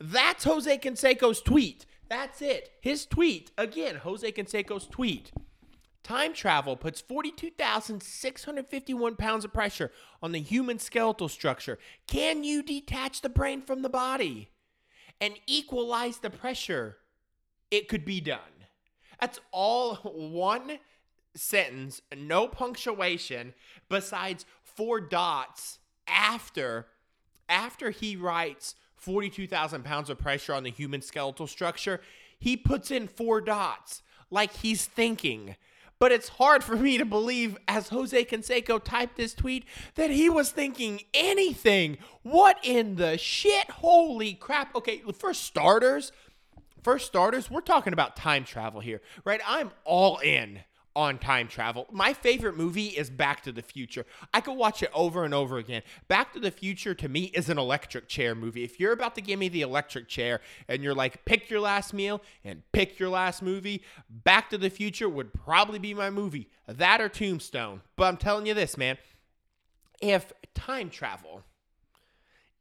That's Jose Canseco's tweet. That's it. His tweet. Again, Jose Canseco's tweet. Time travel puts 42,651 pounds of pressure on the human skeletal structure. Can you detach the brain from the body and equalize the pressure? It could be done. That's all one sentence, no punctuation, besides four dots after after he writes 42,000 pounds of pressure on the human skeletal structure, he puts in four dots like he's thinking. But it's hard for me to believe, as Jose Canseco typed this tweet, that he was thinking anything. What in the shit? Holy crap. Okay, for starters, for starters, we're talking about time travel here, right? I'm all in on time travel. My favorite movie is Back to the Future. I could watch it over and over again. Back to the Future to me is an electric chair movie. If you're about to give me the electric chair and you're like, pick your last meal and pick your last movie, Back to the Future would probably be my movie. That or Tombstone. But I'm telling you this, man. If time travel,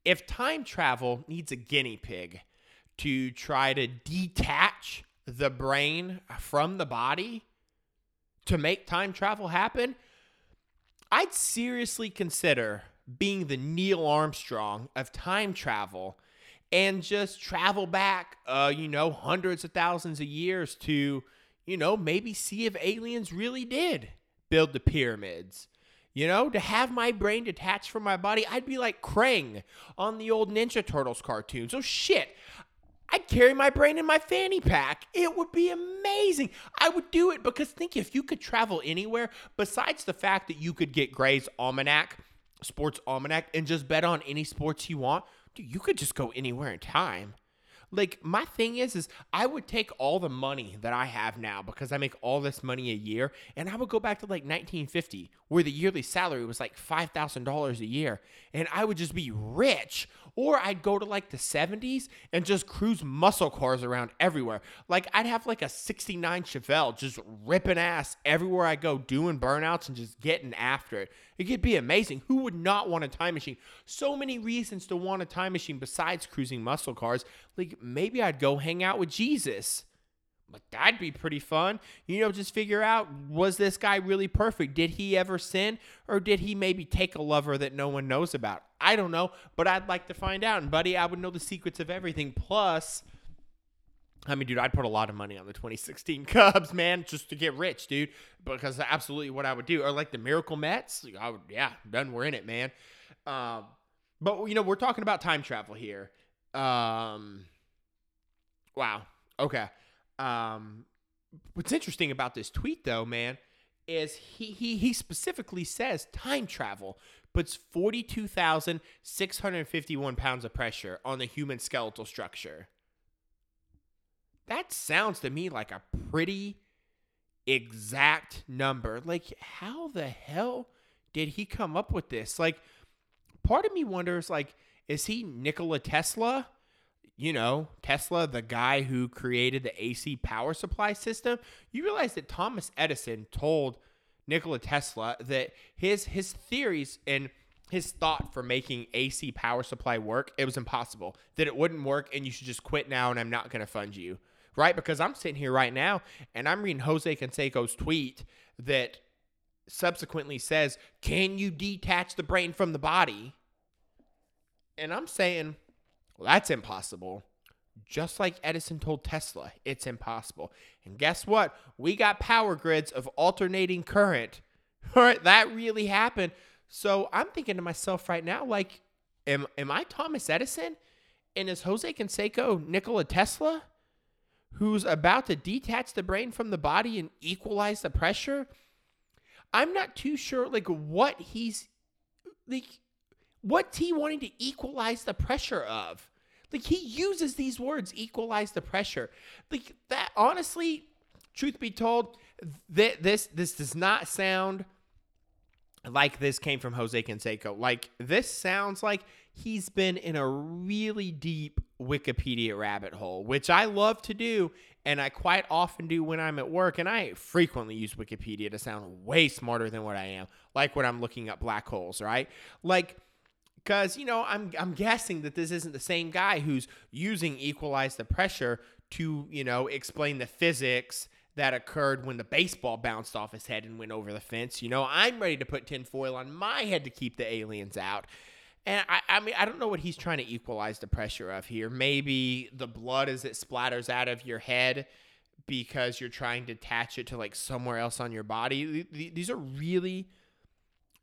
if time travel needs a guinea pig to try to detach the brain from the body, to make time travel happen, I'd seriously consider being the Neil Armstrong of time travel and just travel back, uh, you know, hundreds of thousands of years to, you know, maybe see if aliens really did build the pyramids. You know, to have my brain detached from my body, I'd be like Krang on the old Ninja Turtles cartoons. Oh shit. I'd carry my brain in my fanny pack. It would be amazing. I would do it because think if you could travel anywhere, besides the fact that you could get Gray's Almanac, Sports Almanac, and just bet on any sports you want, dude, you could just go anywhere in time. Like my thing is is I would take all the money that I have now because I make all this money a year and I would go back to like 1950 where the yearly salary was like $5,000 a year and I would just be rich or I'd go to like the 70s and just cruise muscle cars around everywhere. Like I'd have like a 69 Chevelle just ripping ass everywhere I go, doing burnouts and just getting after it. It could be amazing. Who would not want a time machine? So many reasons to want a time machine besides cruising muscle cars. Like maybe I'd go hang out with Jesus. But that'd be pretty fun. You know, just figure out was this guy really perfect? Did he ever sin? Or did he maybe take a lover that no one knows about? I don't know, but I'd like to find out. And, buddy, I would know the secrets of everything. Plus, I mean, dude, I'd put a lot of money on the 2016 Cubs, man, just to get rich, dude, because absolutely what I would do. Or like the Miracle Mets. I would, yeah, done, we're in it, man. Um, but, you know, we're talking about time travel here. Um, wow. Okay. Um, what's interesting about this tweet, though, man, is he he he specifically says time travel puts 42,651 pounds of pressure on the human skeletal structure. That sounds to me like a pretty exact number. Like, how the hell did he come up with this? Like, part of me wonders, like, is he Nikola Tesla? You know, Tesla, the guy who created the AC power supply system, you realize that Thomas Edison told Nikola Tesla that his his theories and his thought for making AC power supply work, it was impossible. That it wouldn't work and you should just quit now and I'm not going to fund you. Right? Because I'm sitting here right now and I'm reading Jose Canseco's tweet that subsequently says, "Can you detach the brain from the body?" And I'm saying, well, that's impossible. Just like Edison told Tesla, it's impossible. And guess what? We got power grids of alternating current. All right, that really happened. So I'm thinking to myself right now, like, am am I Thomas Edison? And is Jose Canseco Nikola Tesla, who's about to detach the brain from the body and equalize the pressure? I'm not too sure, like, what he's like What's he wanting to equalize the pressure of? Like he uses these words, equalize the pressure. Like that honestly, truth be told, th- this this does not sound like this came from Jose Canseco. Like this sounds like he's been in a really deep Wikipedia rabbit hole, which I love to do and I quite often do when I'm at work and I frequently use Wikipedia to sound way smarter than what I am, like when I'm looking up black holes, right? Like because you know I'm I'm guessing that this isn't the same guy who's using equalize the pressure to you know explain the physics that occurred when the baseball bounced off his head and went over the fence. You know, I'm ready to put tinfoil on my head to keep the aliens out. And I, I mean, I don't know what he's trying to equalize the pressure of here. Maybe the blood as it splatters out of your head because you're trying to attach it to like somewhere else on your body. These are really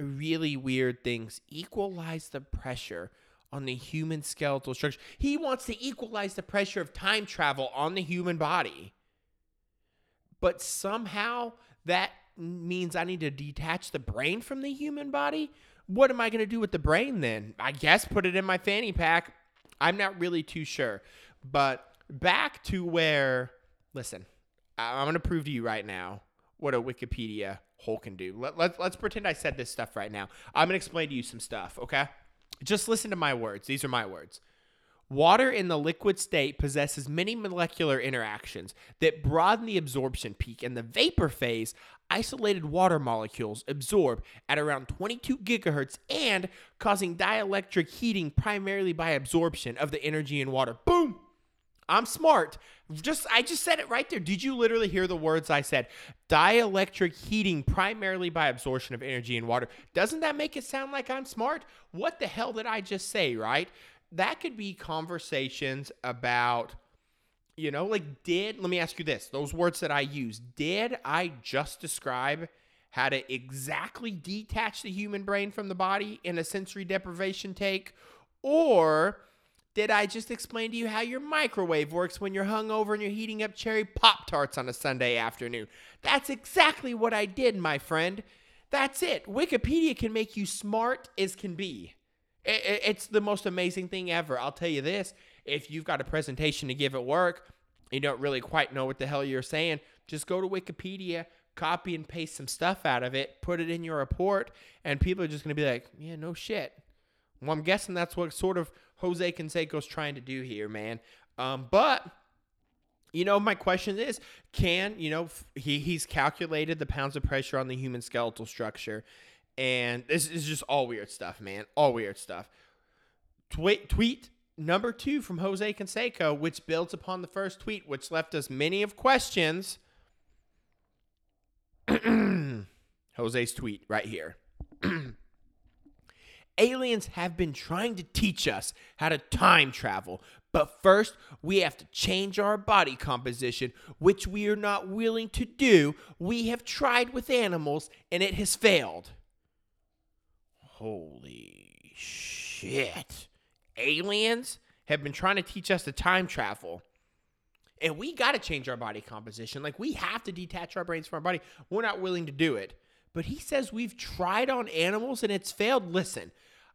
really weird things equalize the pressure on the human skeletal structure. He wants to equalize the pressure of time travel on the human body. But somehow that means I need to detach the brain from the human body. What am I going to do with the brain then? I guess put it in my fanny pack. I'm not really too sure. But back to where, listen, I'm going to prove to you right now what a Wikipedia hole can do. Let, let, let's pretend I said this stuff right now. I'm going to explain to you some stuff, okay? Just listen to my words. These are my words. Water in the liquid state possesses many molecular interactions that broaden the absorption peak. In the vapor phase, isolated water molecules absorb at around 22 gigahertz and causing dielectric heating primarily by absorption of the energy in water. Boom! I'm smart. Just I just said it right there. Did you literally hear the words I said? Dielectric heating primarily by absorption of energy in water. Doesn't that make it sound like I'm smart? What the hell did I just say, right? That could be conversations about you know, like did let me ask you this. Those words that I use, did I just describe how to exactly detach the human brain from the body in a sensory deprivation take or Did I just explain to you how your microwave works when you're hungover and you're heating up cherry Pop Tarts on a Sunday afternoon? That's exactly what I did, my friend. That's it. Wikipedia can make you smart as can be. It's the most amazing thing ever. I'll tell you this if you've got a presentation to give at work, you don't really quite know what the hell you're saying, just go to Wikipedia, copy and paste some stuff out of it, put it in your report, and people are just going to be like, yeah, no shit. Well, I'm guessing that's what sort of Jose Canseco's trying to do here, man. Um, but you know, my question is, can you know he he's calculated the pounds of pressure on the human skeletal structure, and this is just all weird stuff, man. All weird stuff. Tweet tweet number two from Jose Canseco, which builds upon the first tweet, which left us many of questions. Jose's tweet right here. Aliens have been trying to teach us how to time travel, but first we have to change our body composition, which we are not willing to do. We have tried with animals and it has failed. Holy shit. Aliens have been trying to teach us to time travel. And we got to change our body composition. Like, we have to detach our brains from our body. We're not willing to do it. But he says we've tried on animals and it's failed. Listen,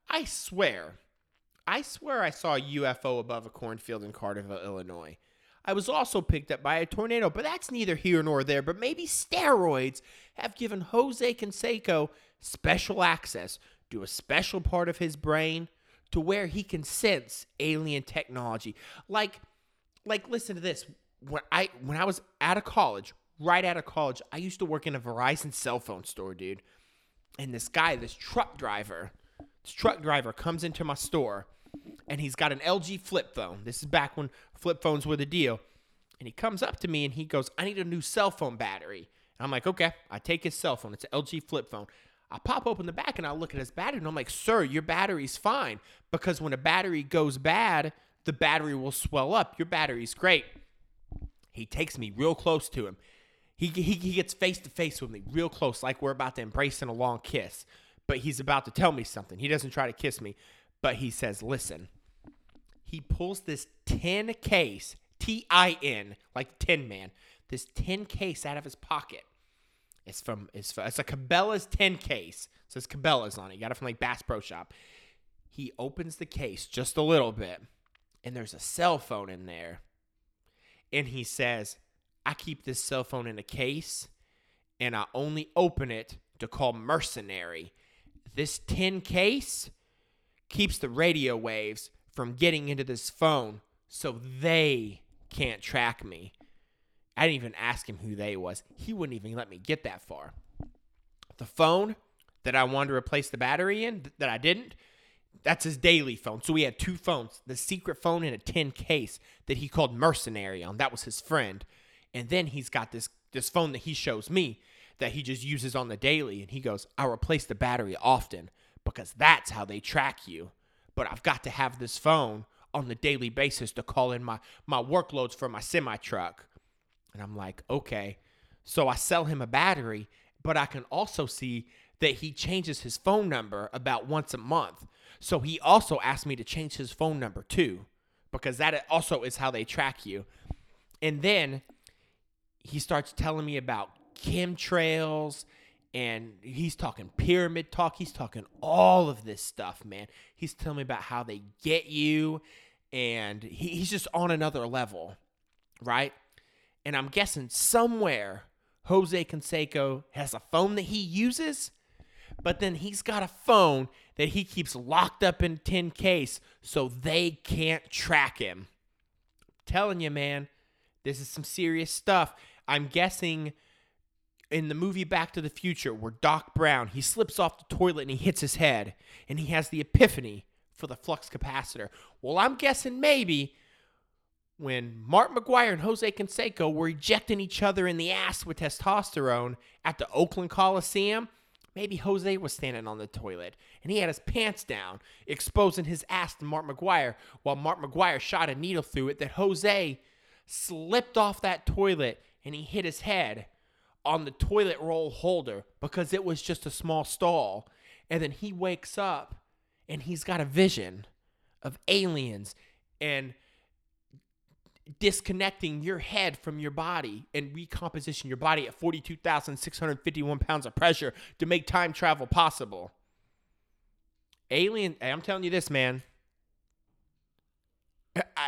I swear, I swear I saw a UFO above a cornfield in Carterville, Illinois. I was also picked up by a tornado, but that's neither here nor there. But maybe steroids have given Jose Canseco special access to a special part of his brain to where he can sense alien technology. Like, like listen to this. When I when I was out of college, right out of college, I used to work in a Verizon cell phone store, dude. And this guy, this truck driver, truck driver comes into my store and he's got an LG flip phone. This is back when flip phones were the deal. And he comes up to me and he goes, I need a new cell phone battery. And I'm like, okay. I take his cell phone. It's an LG flip phone. I pop open the back and I look at his battery and I'm like, sir, your battery's fine. Because when a battery goes bad, the battery will swell up. Your battery's great. He takes me real close to him. He, he, he gets face to face with me, real close, like we're about to embrace in a long kiss. But he's about to tell me something. He doesn't try to kiss me, but he says, Listen. He pulls this tin case, T I N, like Tin Man, this tin case out of his pocket. It's from it's, it's a Cabela's tin case. It says Cabela's on it. You got it from like Bass Pro Shop. He opens the case just a little bit, and there's a cell phone in there. And he says, I keep this cell phone in a case and I only open it to call mercenary. This tin case keeps the radio waves from getting into this phone so they can't track me. I didn't even ask him who they was. He wouldn't even let me get that far. The phone that I wanted to replace the battery in that I didn't, that's his daily phone. So we had two phones, the secret phone in a tin case that he called mercenary on. That was his friend. And then he's got this this phone that he shows me that he just uses on the daily and he goes, "I replace the battery often because that's how they track you. But I've got to have this phone on the daily basis to call in my my workloads for my semi truck." And I'm like, "Okay." So I sell him a battery, but I can also see that he changes his phone number about once a month. So he also asked me to change his phone number too, because that also is how they track you. And then he starts telling me about chemtrails and he's talking pyramid talk. He's talking all of this stuff, man. He's telling me about how they get you, and he, he's just on another level, right? And I'm guessing somewhere Jose Canseco has a phone that he uses, but then he's got a phone that he keeps locked up in tin case so they can't track him. I'm telling you, man, this is some serious stuff. I'm guessing in the movie Back to the Future, where Doc Brown he slips off the toilet and he hits his head, and he has the epiphany for the flux capacitor. Well, I'm guessing maybe when Mark McGwire and Jose Canseco were ejecting each other in the ass with testosterone at the Oakland Coliseum, maybe Jose was standing on the toilet and he had his pants down, exposing his ass to Mark McGwire, while Mark McGwire shot a needle through it that Jose slipped off that toilet and he hit his head on the toilet roll holder because it was just a small stall. And then he wakes up and he's got a vision of aliens and disconnecting your head from your body and recomposition your body at 42,651 pounds of pressure to make time travel possible. Alien, I'm telling you this, man.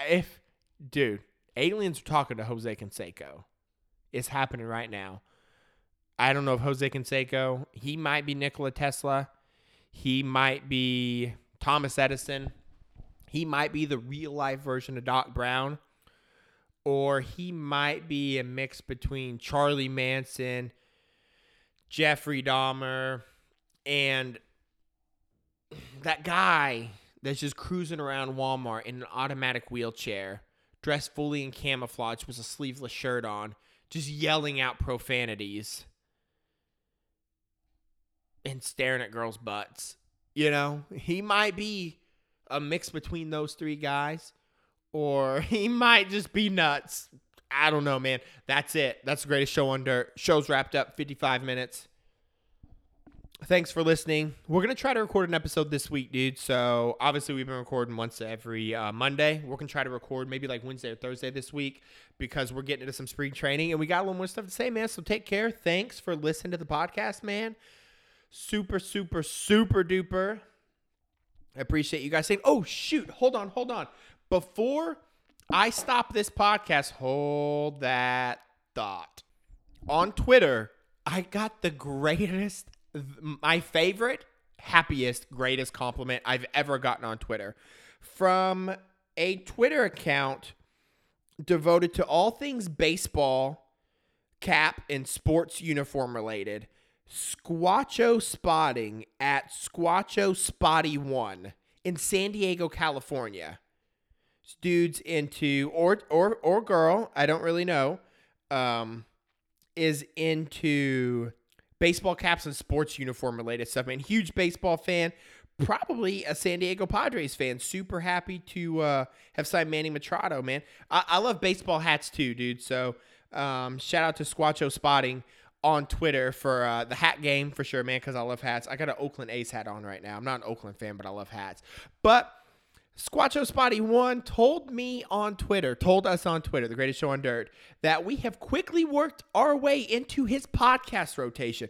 If, dude, aliens are talking to Jose Canseco. It's happening right now. I don't know if Jose Canseco, he might be Nikola Tesla. He might be Thomas Edison. He might be the real life version of Doc Brown or he might be a mix between Charlie Manson, Jeffrey Dahmer, and that guy that's just cruising around Walmart in an automatic wheelchair, dressed fully in camouflage with a sleeveless shirt on, just yelling out profanities and staring at girls' butts. You know, he might be a mix between those three guys or he might just be nuts. I don't know, man. That's it. That's the greatest show on dirt. Show's wrapped up 55 minutes. Thanks for listening. We're going to try to record an episode this week, dude. So, obviously, we've been recording once every uh, Monday. We're going to try to record maybe like Wednesday or Thursday this week because we're getting into some spring training and we got a little more stuff to say, man. So, take care. Thanks for listening to the podcast, man. Super, super, super duper. I appreciate you guys saying, oh, shoot. Hold on, hold on. Before I stop this podcast, hold that thought. On Twitter, I got the greatest, my favorite, happiest, greatest compliment I've ever gotten on Twitter from a Twitter account devoted to all things baseball, cap, and sports uniform related. Squatcho Spotting at Squatcho Spotty One in San Diego, California dude's into or or or girl, I don't really know, um, is into baseball caps and sports uniform related stuff. Man, huge baseball fan. Probably a San Diego Padres fan. Super happy to uh, have signed Manny Machado, man. I, I love baseball hats too, dude. So um, shout out to Squatcho Spotting on Twitter for uh, the hat game for sure, man, because I love hats. I got an Oakland A's hat on right now. I'm not an Oakland fan, but I love hats. But Squatcho Spotty One told me on Twitter, told us on Twitter, the greatest show on dirt, that we have quickly worked our way into his podcast rotation.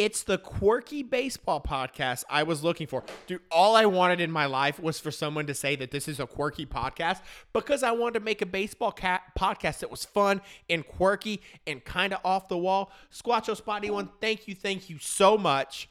It's the quirky baseball podcast I was looking for. Dude, all I wanted in my life was for someone to say that this is a quirky podcast because I wanted to make a baseball cat podcast that was fun and quirky and kind of off the wall. Squatcho Spotty One, thank you, thank you so much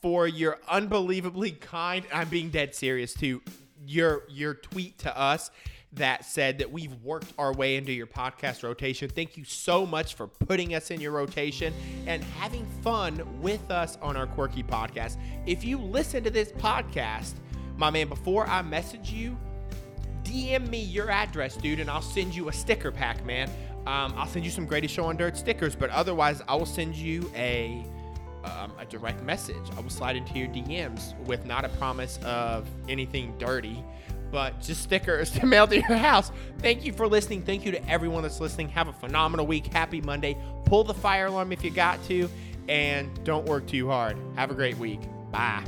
for your unbelievably kind. I'm being dead serious too your your tweet to us that said that we've worked our way into your podcast rotation. Thank you so much for putting us in your rotation and having fun with us on our quirky podcast. If you listen to this podcast, my man, before I message you, DM me your address, dude, and I'll send you a sticker pack, man. Um, I'll send you some Greatest Show on Dirt stickers, but otherwise, I will send you a um, a direct message. I will slide into your DMs with not a promise of anything dirty, but just stickers to mail to your house. Thank you for listening. Thank you to everyone that's listening. Have a phenomenal week. Happy Monday. Pull the fire alarm if you got to, and don't work too hard. Have a great week. Bye.